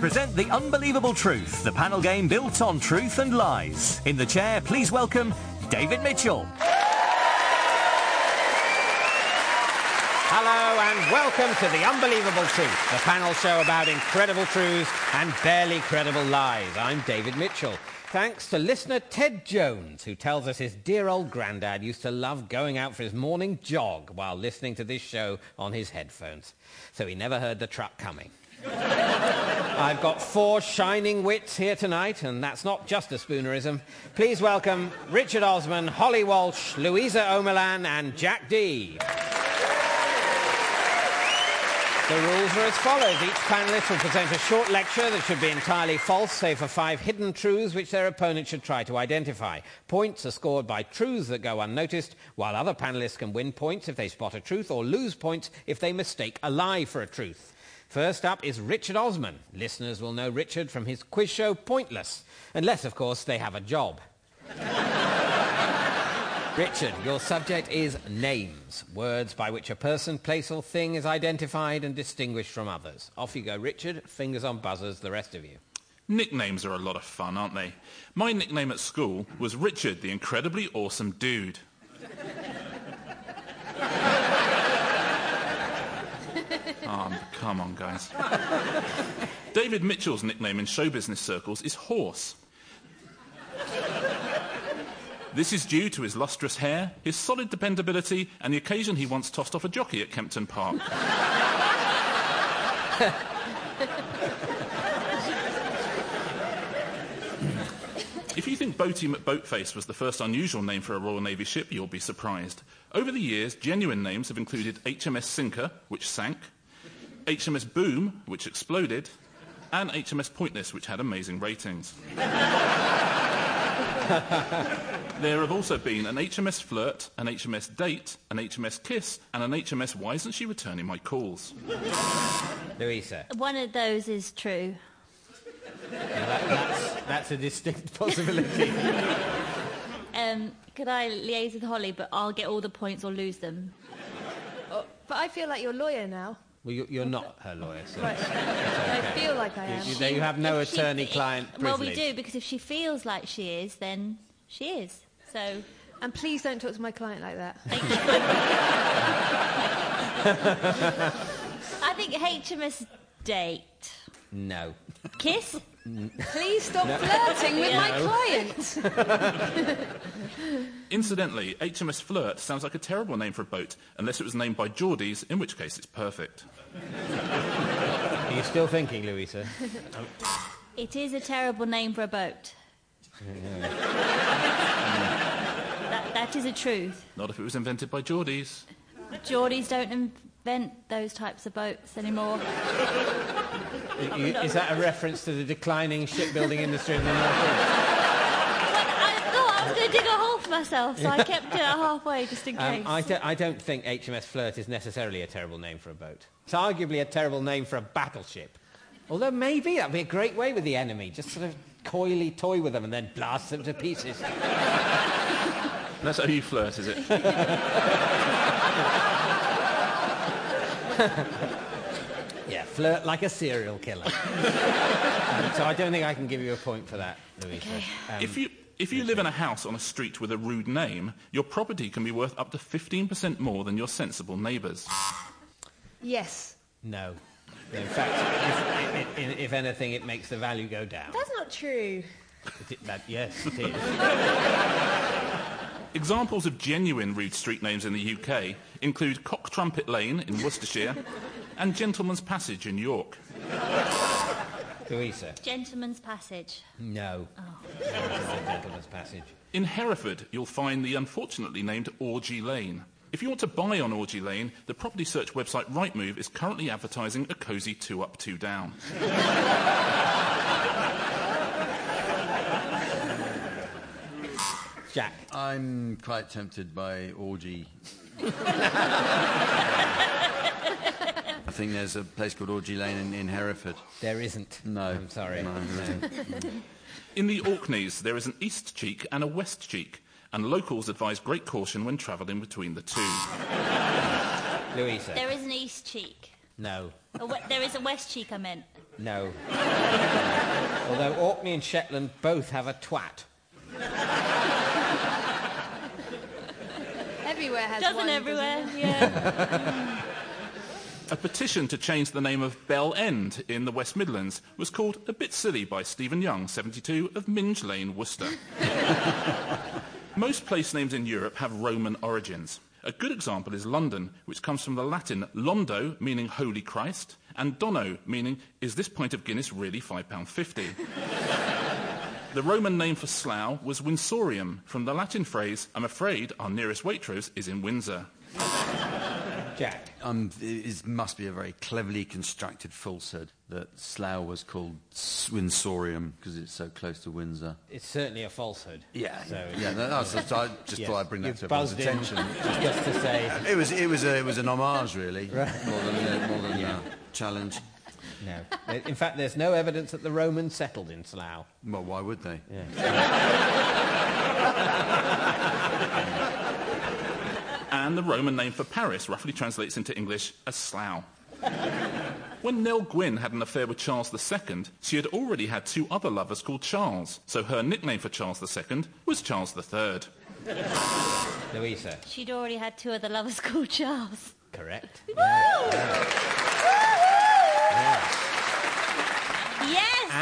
Present The Unbelievable Truth, the panel game built on truth and lies. In the chair, please welcome David Mitchell. Hello and welcome to The Unbelievable Truth, the panel show about incredible truths and barely credible lies. I'm David Mitchell. Thanks to listener Ted Jones, who tells us his dear old granddad used to love going out for his morning jog while listening to this show on his headphones. So he never heard the truck coming. I've got four shining wits here tonight, and that's not just a spoonerism. Please welcome Richard Osman, Holly Walsh, Luisa Omielan, and Jack Dee. The rules are as follows. Each panellist will present a short lecture that should be entirely false, save for five hidden truths which their opponent should try to identify. Points are scored by truths that go unnoticed, while other panellists can win points if they spot a truth or lose points if they mistake a lie for a truth. First up is Richard Osman. Listeners will know Richard from his quiz show Pointless, unless, of course, they have a job. Richard, your subject is names, words by which a person, place or thing is identified and distinguished from others. Off you go, Richard. Fingers on buzzers, the rest of you. Nicknames are a lot of fun, aren't they? My nickname at school was Richard, the incredibly awesome dude. Oh, come on, guys. David Mitchell's nickname in show business circles is Horse. This is due to his lustrous hair, his solid dependability, and the occasion he once tossed off a jockey at Kempton Park. If you think Boaty McBoatface was the first unusual name for a Royal Navy ship, you'll be surprised. Over the years, genuine names have included HMS Sinker, which sank, HMS Boom, which exploded, and HMS Pointless, which had amazing ratings. there have also been an HMS Flirt, an HMS Date, an HMS Kiss, and an HMS Why Isn't She Returning My Calls? Louisa. One of those is true. That, that's, that's a distinct possibility. Um, could I liaise with Holly, but I'll get all the points or lose them. Oh, but I feel like your lawyer now. well, you, you're not her lawyer, so Right. I feel like I am. you, there you have no If she- attorney-client Well, we do, because if she feels like she is, then she is. So, And please don't talk to my client like that. I think HMS Date. No. Kiss? Please stop flirting with my client. Incidentally, HMS Flirt sounds like a terrible name for a boat, unless it was named by Geordies, in which case it's perfect. Are you still thinking, Louisa? It is a terrible name for a boat. that, that is a truth. Not if it was invented by Geordies. Geordies don't invent those types of boats anymore. You- Is that a reference to the declining shipbuilding industry in the North East? I thought I was going to dig a hole for myself, so I kept it halfway just in case. Um, I, don't, I don't think HMS Flirt is necessarily a terrible name for a boat. It's arguably a terrible name for a battleship. Although maybe that'd be a great way with the enemy. Just sort of coyly toy with them and then blast them to pieces. That's how you flirt, is it? Yeah, flirt like a serial killer. Um, so I don't think I can give you a point for that, Louisa. Um, If you, if you live in a house on a street with a rude name, your property can be worth up to 15% more than your sensible neighbours. Yes. no. In fact, if, if, if anything, it makes the value go down. That's not true. It- that- yes, it is. Examples of genuine rude street names in the UK include Cock Trumpet Lane in Worcestershire and Gentleman's Passage in York. Louisa. Gentleman's Passage. No. It's oh. a gentleman's passage. In Hereford, you'll find the unfortunately named Orgy Lane. If you want to buy on Orgy Lane, the property search website Rightmove is currently advertising a cosy two up, two down. Jack. I'm quite tempted by orgy. I think there's a place called Orgy Lane in, in Hereford. There isn't. No. I'm sorry. No, there isn't. In the Orkneys, there is an east cheek and a west cheek, and locals advise great caution when travelling between the two. Louisa. There is an east cheek. No. A we- there is a west cheek, I meant. No. Although Orkney and Shetland both have a twat. Everywhere has Doesn't one, everywhere, doesn't yeah. A petition to change the name of Bell End in the West Midlands was called A Bit Silly by Stephen Young, 72, of Minge Lane, Worcester. Most place names in Europe have Roman origins. A good example is London, which comes from the Latin londo, meaning Holy Christ, and dono, meaning, is this pint of Guinness really £5.50? the Roman name for Slough was Winsorium, from the Latin phrase, I'm afraid our nearest Waitrose is in Windsor. Jack. Um, it must be a very cleverly constructed falsehood that Slough was called Winsorium because it's so close to Windsor. It's certainly a falsehood. Yeah, So- yeah. No, that's, that's- I just Yes. thought I'd bring that You've to everyone's attention. Just to say, It was, it was, a, it was an homage, really, more than, a, more than a challenge. No. In fact, there's no evidence that the Romans settled in Slough. Well, why would they? and the Roman name for Paris roughly translates into English as Slough. when Nell Gwyn had an affair with Charles II, she had already had two other lovers called Charles, so her nickname for Charles II was Charles III. Louisa. She'd already had two other lovers called Charles. Correct. Yes,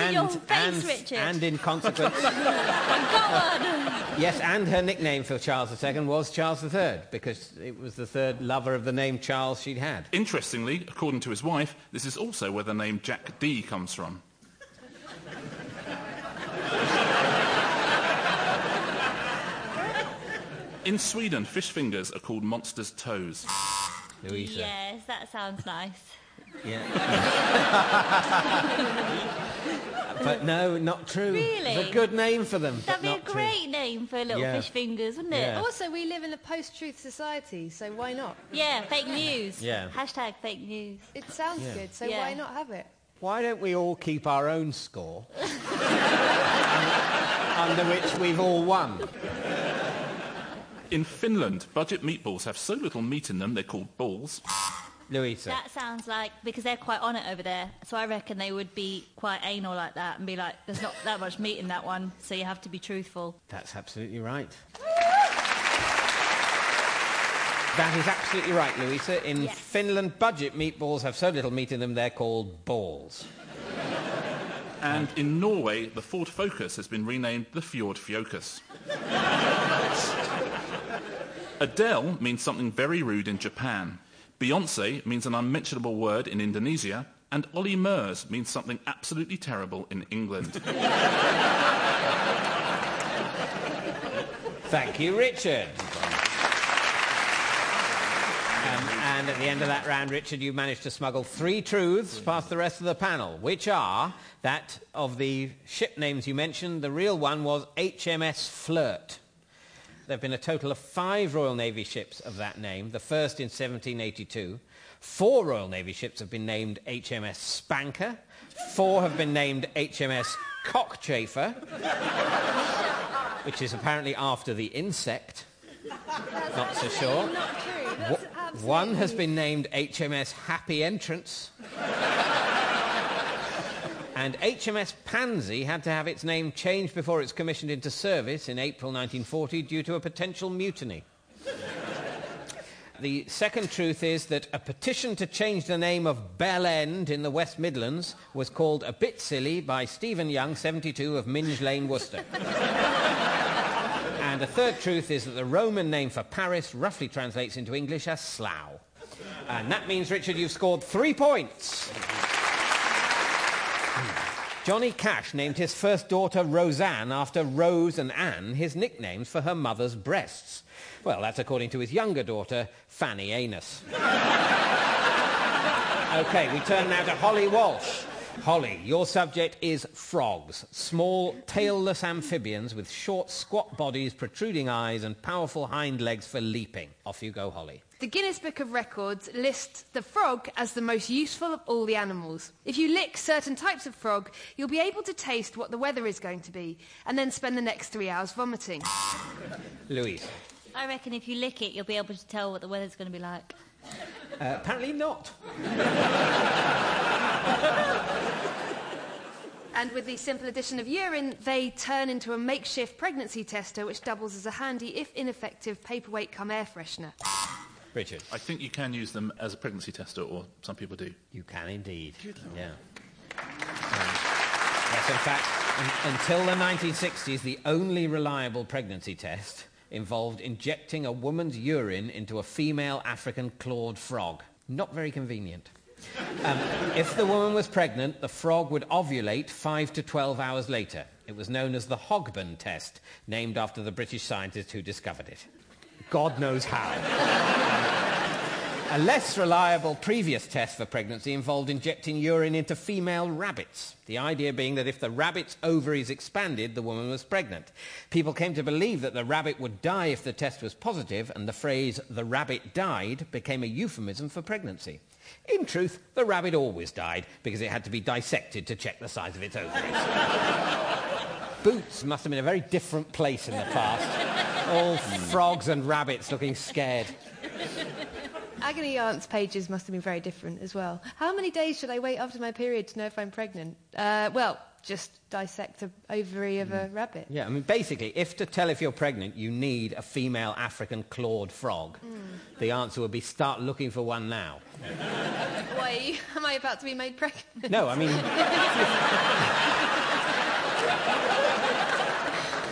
in your face, and, Richard. and in consequence, Go on. yes, and her nickname for Charles II was Charles III because it was the third lover of the name Charles she'd had. Interestingly, according to his wife, this is also where the name Jack Dee comes from. In Sweden, fish fingers are called monster's toes. Louisa. Yes, that sounds nice. Yeah. but no, not true. It's Really? a good name for them. That'd be a not true. great name for little Yeah. fish fingers, wouldn't it? Yeah. Also, we live in a post-truth society, so why not? Yeah, fake news. Yeah. Hashtag fake news. It sounds Yeah. good, so Yeah. why not have it? Why don't we all keep our own score? under which we've all won. In Finland, budget meatballs have so little meat in them they're called balls. Louisa. That sounds like because they're quite on it over there. So I reckon they would be quite anal like that and be like, "There's not that much meat in that one, so you have to be truthful." That's absolutely right. That is absolutely right, Louisa. In Yes. Finland, budget meatballs have so little meat in them they're called balls. And in Norway, the Ford Focus has been renamed the Fjord Focus. Adele means something very rude in Japan. Beyonce means an unmentionable word in Indonesia. And Ollie Murs means something absolutely terrible in England. Thank you, Richard. Um, and at the end of that round, Richard, you've managed to smuggle three truths past the rest of the panel, which are that of the ship names you mentioned, the real one was HMS Flirt. There have been a total of five Royal Navy ships of that name, the first in 1782. Four Royal Navy ships have been named HMS Spanker. Four have been named HMS Cockchafer, which is apparently after the insect. Not so sure. Not true. That's Wh- absolutely One has been named HMS Happy Entrance. And HMS Pansy had to have its name changed before it's commissioned into service in April 1940 due to a potential mutiny. The second truth is that a petition to change the name of Bell End in the West Midlands was called a bit silly by Stephen Young, 72, of Minge Lane, Worcester. And the third truth is that the Roman name for Paris roughly translates into English as Slough. And that means, Richard, you've scored three points. Johnny Cash named his first daughter Roseanne after Rose and Anne, his nicknames for her mother's breasts. Well, that's according to his younger daughter, Fanny Anus. okay, we turn now to Holly Walsh. Holly, your subject is frogs, small, tailless amphibians with short, squat bodies, protruding eyes, and powerful hind legs for leaping. Off you go, Holly. The Guinness Book of Records lists the frog as the most useful of all the animals. If you lick certain types of frog, you'll be able to taste what the weather is going to be and then spend the next three hours vomiting. Louise. I reckon if you lick it, you'll be able to tell what the weather's going to be like. Uh, apparently not. And with the simple addition of urine, they turn into a makeshift pregnancy tester which doubles as a handy, if ineffective, paperweight come air freshener. Richard. I think you can use them as a pregnancy tester, or some people do. You can indeed. Yeah. Um, yes, in fact, un- until the 1960s, the only reliable pregnancy test involved injecting a woman's urine into a female African clawed frog. Not very convenient. Um, if the woman was pregnant, the frog would ovulate 5 to 12 hours later. It was known as the Hogben test, named after the British scientist who discovered it. God knows how. A less reliable previous test for pregnancy involved injecting urine into female rabbits. The idea being that if the rabbit's ovaries expanded, the woman was pregnant. People came to believe that the rabbit would die if the test was positive, and the phrase, the rabbit died, became a euphemism for pregnancy. In truth, the rabbit always died because it had to be dissected to check the size of its ovaries. Boots must have been a very different place in the past. All frogs and rabbits looking scared. Agony aunts pages must have been very different as well. How many days should I wait after my period to know if I'm pregnant? Uh, well, just dissect the ovary of a rabbit. Yeah, I mean, basically, if to tell if you're pregnant you need a female African clawed frog, the answer would be start looking for one now. Why am I about to be made pregnant? No, I mean,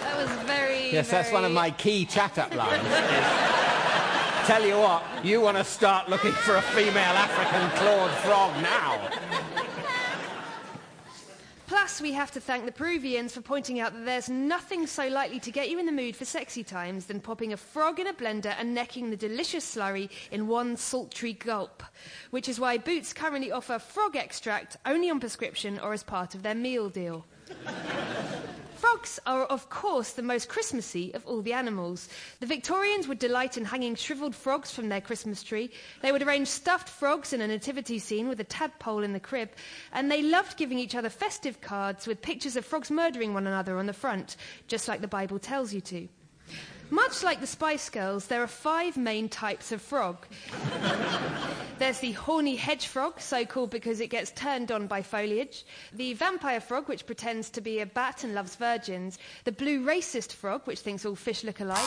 That was very. yes, that's one of my key chat-up lines. is, Tell you what, you want to start looking for a female African clawed frog now. Plus, we have to thank the Peruvians for pointing out that there's nothing so likely to get you in the mood for sexy times than popping a frog in a blender and necking the delicious slurry in one sultry gulp. Which is why Boots currently offer frog extract only on prescription or as part of their meal deal. Frogs are, of course, the most Christmassy of all the animals. The Victorians would delight in hanging shriveled frogs from their Christmas tree. They would arrange stuffed frogs in a nativity scene with a tadpole in the crib. And they loved giving each other festive cards with pictures of frogs murdering one another on the front, just like the Bible tells you to. Much like the Spice Girls, there are five main types of frog. There's the horny hedge frog, so called because it gets turned on by foliage. The vampire frog, which pretends to be a bat and loves virgins. The blue racist frog, which thinks all fish look alike.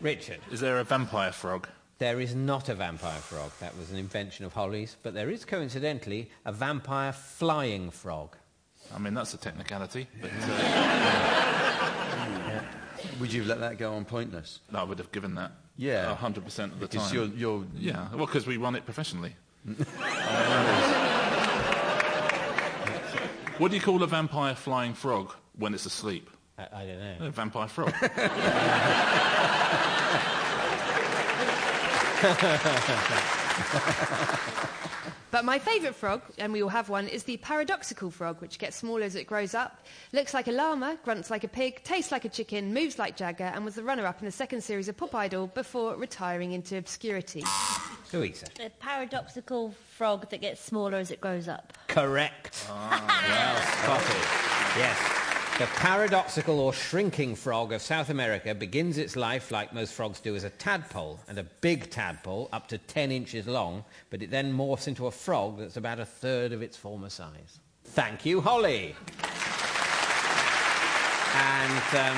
Richard, Is there a vampire frog? there is not a vampire frog. That was an invention of Holly's, but there is coincidentally a vampire flying frog. I mean, that's a technicality, but uh, Would you have let that go on pointless? No, I would have given that Yeah. 100% of the Because time. you're, you're Yeah, well, because we run it professionally. what do you call a vampire flying frog when it's asleep? I, I don't know. A vampire frog. But my favourite frog, and we all have one, is the paradoxical frog, which gets smaller as it grows up, looks like a llama, grunts like a pig, tastes like a chicken, moves like Jagger, and was the runner-up in the second series of Pop Idol before retiring into obscurity. Louisa. The paradoxical frog that gets smaller as it grows up. Correct. Ah. well spotted. Yes. The paradoxical or shrinking frog of South America begins its life like most frogs do as a tadpole, and a big tadpole up to 10 inches long, but it then morphs into a frog that's about a third of its former size. Thank you, Holly. And um,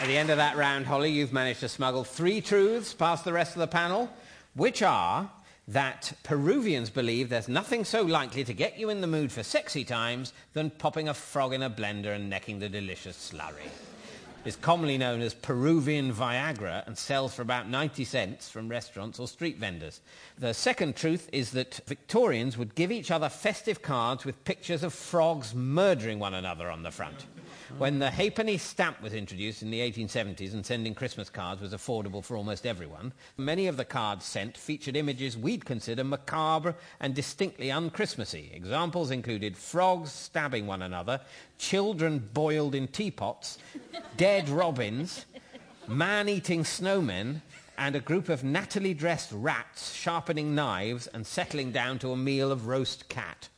at the end of that round, Holly, you've managed to smuggle three truths past the rest of the panel, which are that Peruvians believe there's nothing so likely to get you in the mood for sexy times than popping a frog in a blender and necking the delicious slurry. It's commonly known as Peruvian Viagra and sells for about 90 cents from restaurants or street vendors. The second truth is that Victorians would give each other festive cards with pictures of frogs murdering one another on the front. When the halfpenny stamp was introduced in the 1870s and sending Christmas cards was affordable for almost everyone, many of the cards sent featured images we'd consider macabre and distinctly un-Christmassy. Examples included frogs stabbing one another, children boiled in teapots, dead robins, man-eating snowmen, and a group of nattily dressed rats sharpening knives and settling down to a meal of roast cat.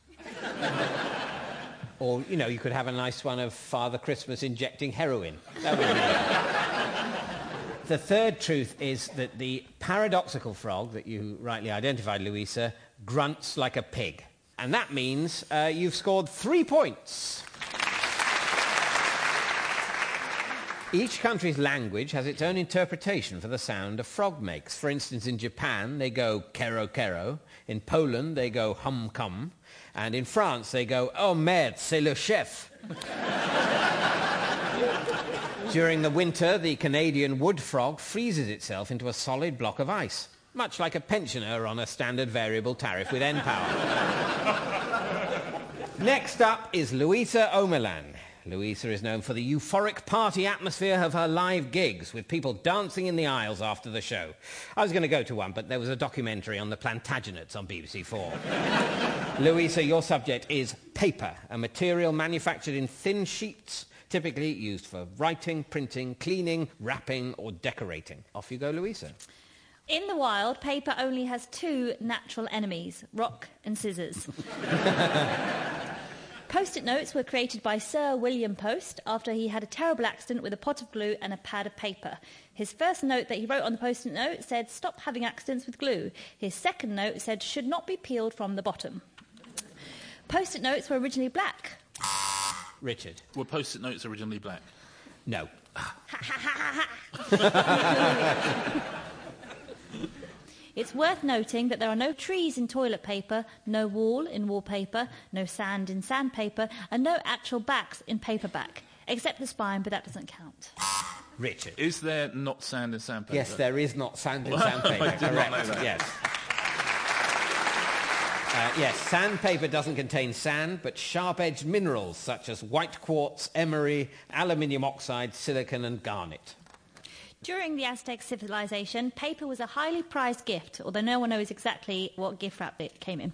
Or, you know, you could have a nice one of Father Christmas injecting heroin. The third truth is that the paradoxical frog that you rightly identified, Louisa, grunts like a pig. And that means uh, you've scored three points. Each country's language has its own interpretation for the sound a frog makes. For instance, in Japan, they go kero kero. In Poland, they go hum cum. And in France, they go, oh merde, c'est le chef. During the winter, the Canadian wood frog freezes itself into a solid block of ice, much like a pensioner on a standard variable tariff with N-Power. Next up is Luisa Omielan. Louisa is known for the euphoric party atmosphere of her live gigs, with people dancing in the aisles after the show. I was going to go to one, but there was a documentary on the Plantagenets on BBC Four. Louisa, your subject is paper, a material manufactured in thin sheets, typically used for writing, printing, cleaning, wrapping, or decorating. Off you go, Louisa. In the wild, paper only has two natural enemies, rock and scissors. Post-it notes were created by Sir William Post after he had a terrible accident with a pot of glue and a pad of paper. His first note that he wrote on the post-it note said, stop having accidents with glue. His second note said, should not be peeled from the bottom. Post-it notes were originally black. Richard. Were post-it notes originally black? No. It's worth noting that there are no trees in toilet paper, no wall in wallpaper, no sand in sandpaper, and no actual backs in paperback, except the spine, but that doesn't count. Richard. Is there not sand in sandpaper? Yes, there is not sand in I sandpaper. did not Correct. know that. Yes. Uh, yes, sandpaper doesn't contain sand, but sharp-edged minerals such as white quartz, emery, aluminium oxide, silicon, and garnet. During the Aztec civilization, paper was a highly prized gift, although no one knows exactly what gift wrap it came in.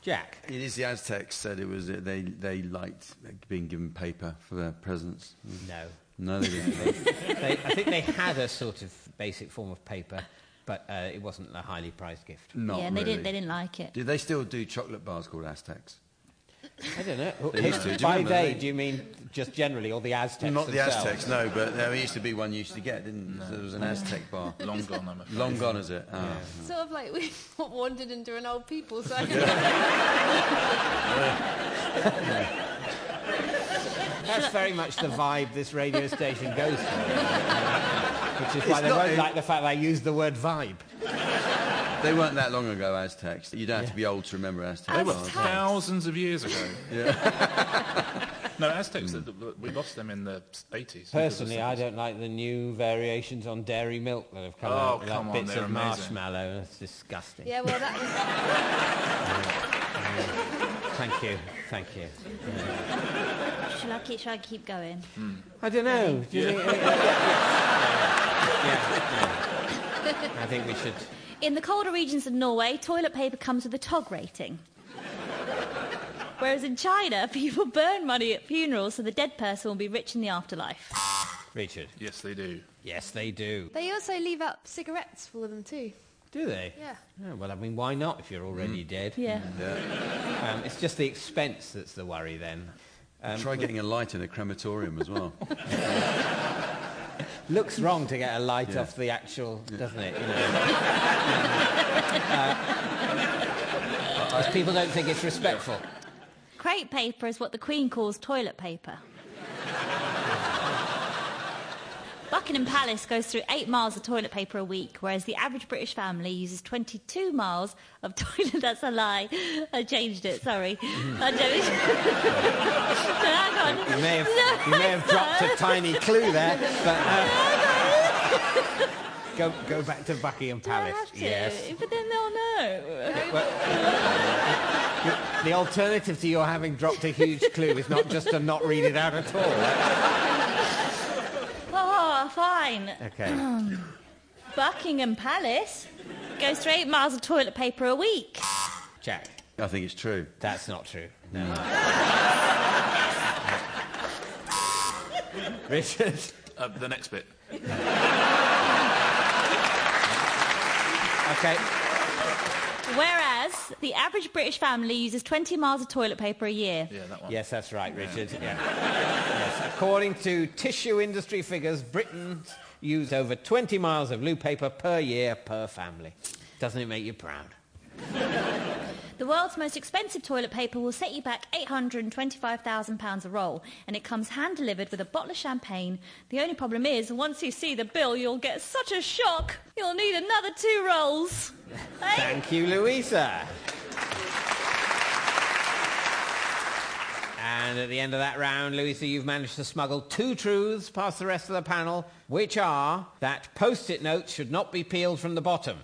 Jack. It is the Aztecs said it was they they liked being given paper for their presents. No. No, they didn't. They, I think they had a sort of basic form of paper, but uh, it wasn't a highly prized gift. Not yeah, and they really. didn't. They didn't like it. Do they still do chocolate bars called Aztecs? I don't know. They used to. Do you By remember they, they- do you mean just generally, or the Aztecs Not the themselves? Aztecs, no, but there used to be one you used to get, didn't there? There was an Aztec bar. Long gone, I'm afraid. Long gone, is it? Ah. Sort of like we wandered into an old people side. That's very much the vibe this radio station goes for. Which is why It's they not- won't like the fact that I used the word vibe. They weren't that long ago, Aztecs. You don't have to be old to remember Aztecs. They were bars. thousands of years ago. no, Aztecs, th- th- we lost them in the 80s. Personally, I don't like the new variations on dairy milk that have come Oh, out with come like on, bits they're of amazing. marshmallow. It's disgusting. yeah, well, that was. Thank you, thank you. Shall I keep? Shall I keep going? Hmm. I don't know. Do you think, yeah, yeah, yeah, yeah. I think we should. In the colder regions of Norway, toilet paper comes with a TOG rating. Whereas in China, people burn money at funerals so the dead person will be rich in the afterlife. Richard. Yes, they do. Yes, they do. They also leave out cigarettes for them too. Do they? Yeah. Oh, well, I mean, why not if you're already dead? Yeah. Um, it's just the expense that's the worry then. Um, Try getting a light in a crematorium as well. Looks wrong to get a light Yeah. off the actual, doesn't it? You know? Uh, because people don't think it's respectful. Crepe paper is what the Queen calls toilet paper. Buckingham Palace goes through eight miles of toilet paper a week, whereas the average British family uses 22 miles of toilet. That's a lie. I changed it. Sorry. I don't. no, hang on. You may have, No, you may have dropped a tiny clue there, but uh, go go back to Buckingham Palace. have to? Yes. But then they'll know. The alternative to your having dropped a huge clue is not just to not read it out at all. Oh, fine. Okay. Buckingham Palace goes through eight miles of toilet paper a week. Jack, I think it's true. that's not true. No. Richard. Uh, the next bit. Okay. Whereas the average British family uses 20 miles of toilet paper a year. Yeah, that one. Yes, that's right, Richard. Yeah. Yes. According to tissue industry figures, Britons use over 20 miles of loo paper per year per family. Doesn't it make you proud? The world's most expensive toilet paper will set you back £825,000 a roll, and it comes hand delivered with a bottle of champagne. The only problem is, once you see the bill, you'll get such a shock, you'll need another two rolls. Hey? Thank you, Louisa. And at the end of that round, Louisa, you've managed to smuggle two truths past the rest of the panel, which are that post-it notes should not be peeled from the bottom.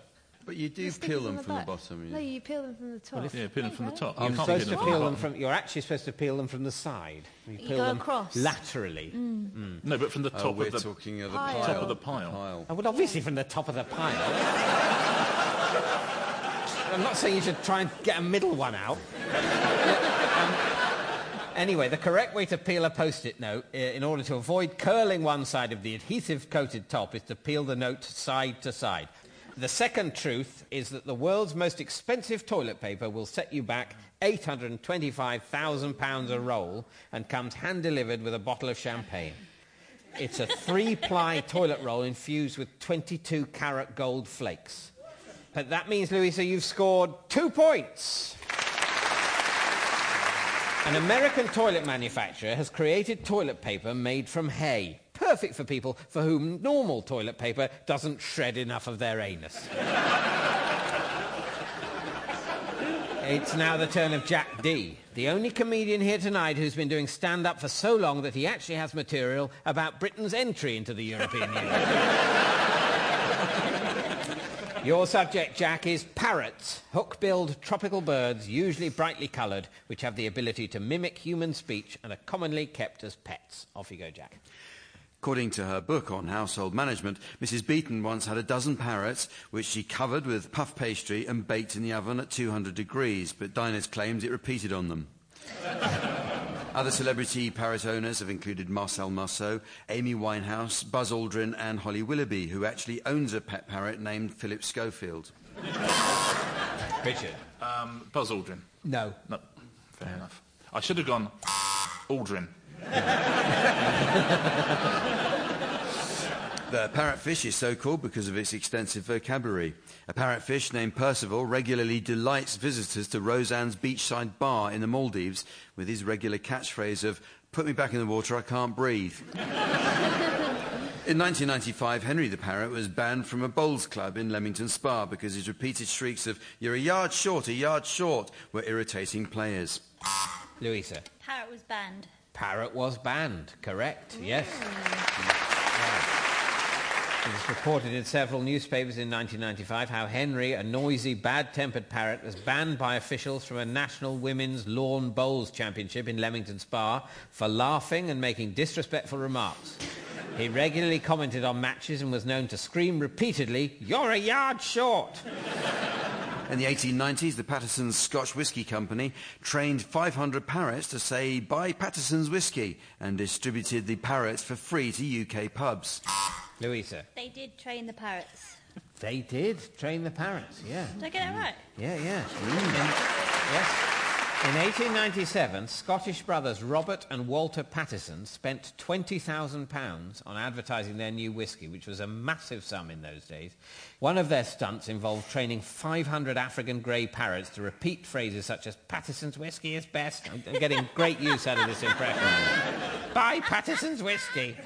But you do Just peel it them on from the back. bottom. No, you peel them from the top. Yeah, peel them from the top. You're You can't supposed peel to them peel from them from. You're actually supposed to peel them from the side. You peel go them across. laterally. bottom. No, but from the Oh, top we're of the talking of the Pile. pile. top of the pile. Oh, well, obviously from the top of the pile. I'm not saying you should try and get a middle one out. Um, anyway, the correct way to peel a post-it note, in order to avoid curling one side of the adhesive-coated top, is to peel the note side to side. The second truth is that the world's most expensive toilet paper will set you back £825,000 a roll and comes hand-delivered with a bottle of champagne. It's a three-ply toilet roll infused with 22 carat gold flakes. But that means, Louisa, you've scored two points. An American toilet manufacturer has created toilet paper made from hay. Perfect for people for whom normal toilet paper doesn't shred enough of their anus. It's now the turn of Jack Dee, the only comedian here tonight who's been doing stand-up for so long that he actually has material about Britain's entry into the European Union. Your subject, Jack, is parrots, hook-billed tropical birds, usually brightly coloured, which have the ability to mimic human speech and are commonly kept as pets. Off you go, Jack. According to her book on household management, Mrs. Beeton once had a dozen parrots, which she covered with puff pastry and baked in the oven at 200 degrees, but diners claimed it repeated on them. Other celebrity parrot owners have included Marcel Marceau, Amy Winehouse, Buzz Aldrin, and Holly Willoughby, who actually owns a pet parrot named Philip Schofield. Richard. Um, Buzz Aldrin. No. No, fair enough. I should have gone Aldrin. The parrotfish is so called because of its extensive vocabulary. A parrotfish named Percival regularly delights visitors to Roseanne's beachside bar in the Maldives with his regular catchphrase of, put me back in the water, I can't breathe. In 1995, Henry the Parrot was banned from a bowls club in Leamington Spa because his repeated shrieks of, you're a yard short, a yard short, were irritating players. Louisa. Parrot was banned. Parrot was banned. Correct. Yes. Yeah. It was reported in several newspapers in 1995 how Henry, a noisy, bad-tempered parrot, was banned by officials from a national women's lawn bowls championship in Leamington Spa for laughing and making disrespectful remarks. He regularly commented on matches and was known to scream repeatedly, "You're a yard short." In the 1890s, the Pattison's Scotch Whisky Company trained 500 parrots to say, buy Pattison's Whisky, and distributed the parrots for free to UK pubs. Louisa. They did train the parrots. They did train the parrots. Yeah. Did I get that right? Yeah, yeah. In, yes. In 1897, Scottish brothers Robert and Walter Pattison spent £20,000 on advertising their new whisky, which was a massive sum in those days. One of their stunts involved training 500 African grey parrots to repeat phrases such as Pattison's whisky is best. I'm I'm getting great use out of this impression. Buy Pattison's whisky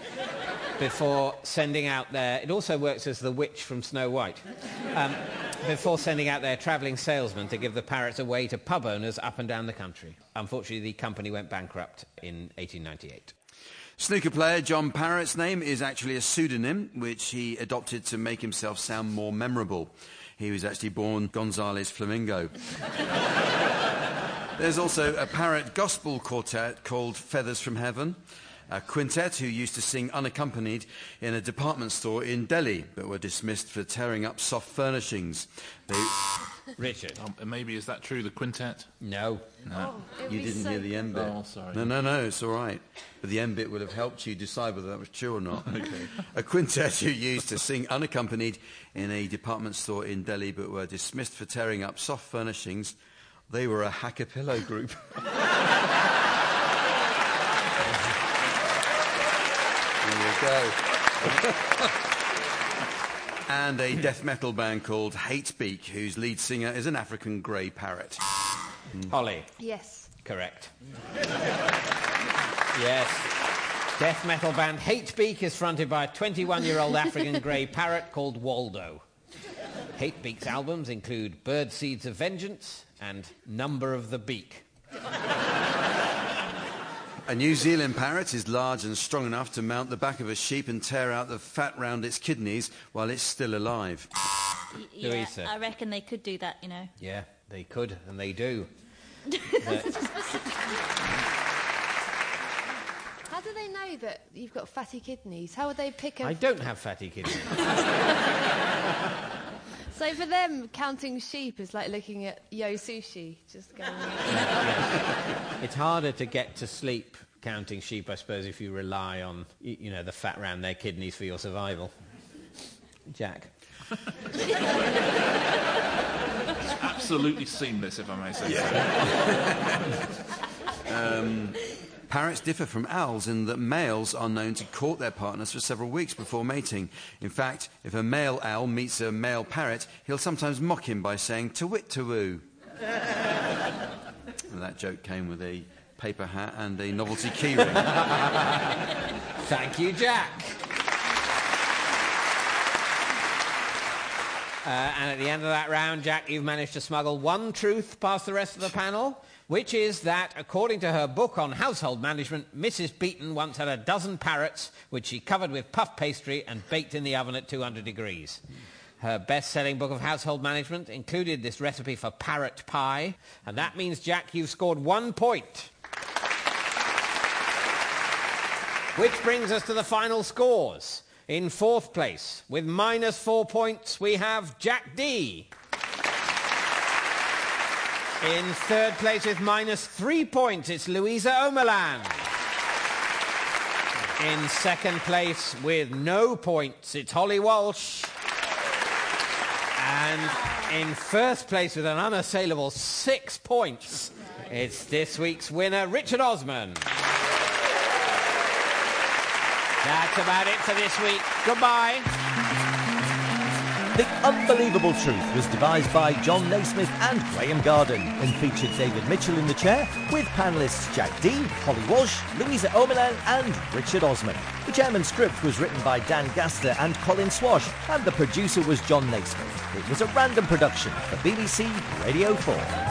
before sending out their... It also works as the witch from Snow White. Um, before sending out their travelling salesman to give the parrots away to pub owners up and down the country. Unfortunately, the company went bankrupt in 1898. Snooker player John Parrott's name is actually a pseudonym, which he adopted to make himself sound more memorable. He was actually born Gonzales Flamingo. There's also a parrot gospel quartet called Feathers from Heaven, a quintet who used to sing unaccompanied in a department store in Delhi, but were dismissed for tearing up soft furnishings. They, Richard? Um, maybe is that true? The quintet? No. Oh, you didn't so hear the end bit. Oh, sorry. No, no, no, it's all right. But the end bit would have helped you decide whether that was true or not. A quintet who used to sing unaccompanied in a department store in Delhi, but were dismissed for tearing up soft furnishings. They were a hackapillo group. there you go. and a death metal band called Hatebeak, whose lead singer is an African grey parrot. Holly, Yes. correct. yes. Death metal band Hatebeak is fronted by a 21-year-old African grey parrot called Waldo. Hatebeak's albums include Bird Seeds of Vengeance and Number of the Beak. A New Zealand parrot is large and strong enough to mount the back of a sheep and tear out the fat round its kidneys while it's still alive. Yeah, Louisa. I reckon they could do that, you know. Yeah, they could, and they do. How do they know that you've got fatty kidneys? How would they pick a... I don't have fatty kidneys. So for them, counting sheep is like looking at Yo Sushi, just going... It's harder to get to sleep counting sheep, I suppose, if you rely on, you know, the fat around their kidneys for your survival. Jack. Absolutely seamless, if I may say so. Um, Parrots differ from owls in that males are known to court their partners for several weeks before mating. In fact, if a male owl meets a male parrot, he'll sometimes mock him by saying to wit to woo. That joke came with a paper hat and a novelty keyring. Thank you, Jack. Uh, and at the end of that round, Jack, you've managed to smuggle one truth past the rest of the panel, which is that, according to her book on household management, Mrs. Beeton once had a dozen parrots, which she covered with puff pastry and baked in the oven at 200 degrees. Her best-selling book of household management included this recipe for parrot pie, and that means, Jack, you've scored one point. Which brings us to the final scores. In fourth place, with minus four points, we have Jack Dee. In third place with minus three points, it's Luisa Omielan. In second place with no points, it's Holly Walsh. And in first place with an unassailable six points, it's this week's winner, Richard Osman. That's about it for this week. Goodbye. The Unbelievable Truth was devised by Jon Naismith and Graham Garden and featured David Mitchell in the chair with panellists Jack Dee, Holly Walsh, Luisa Omielan and Richard Osman. The chairman's script was written by Dan Gaster and Colin Swash and the producer was Jon Naismith. It was a random production for BBC Radio 4.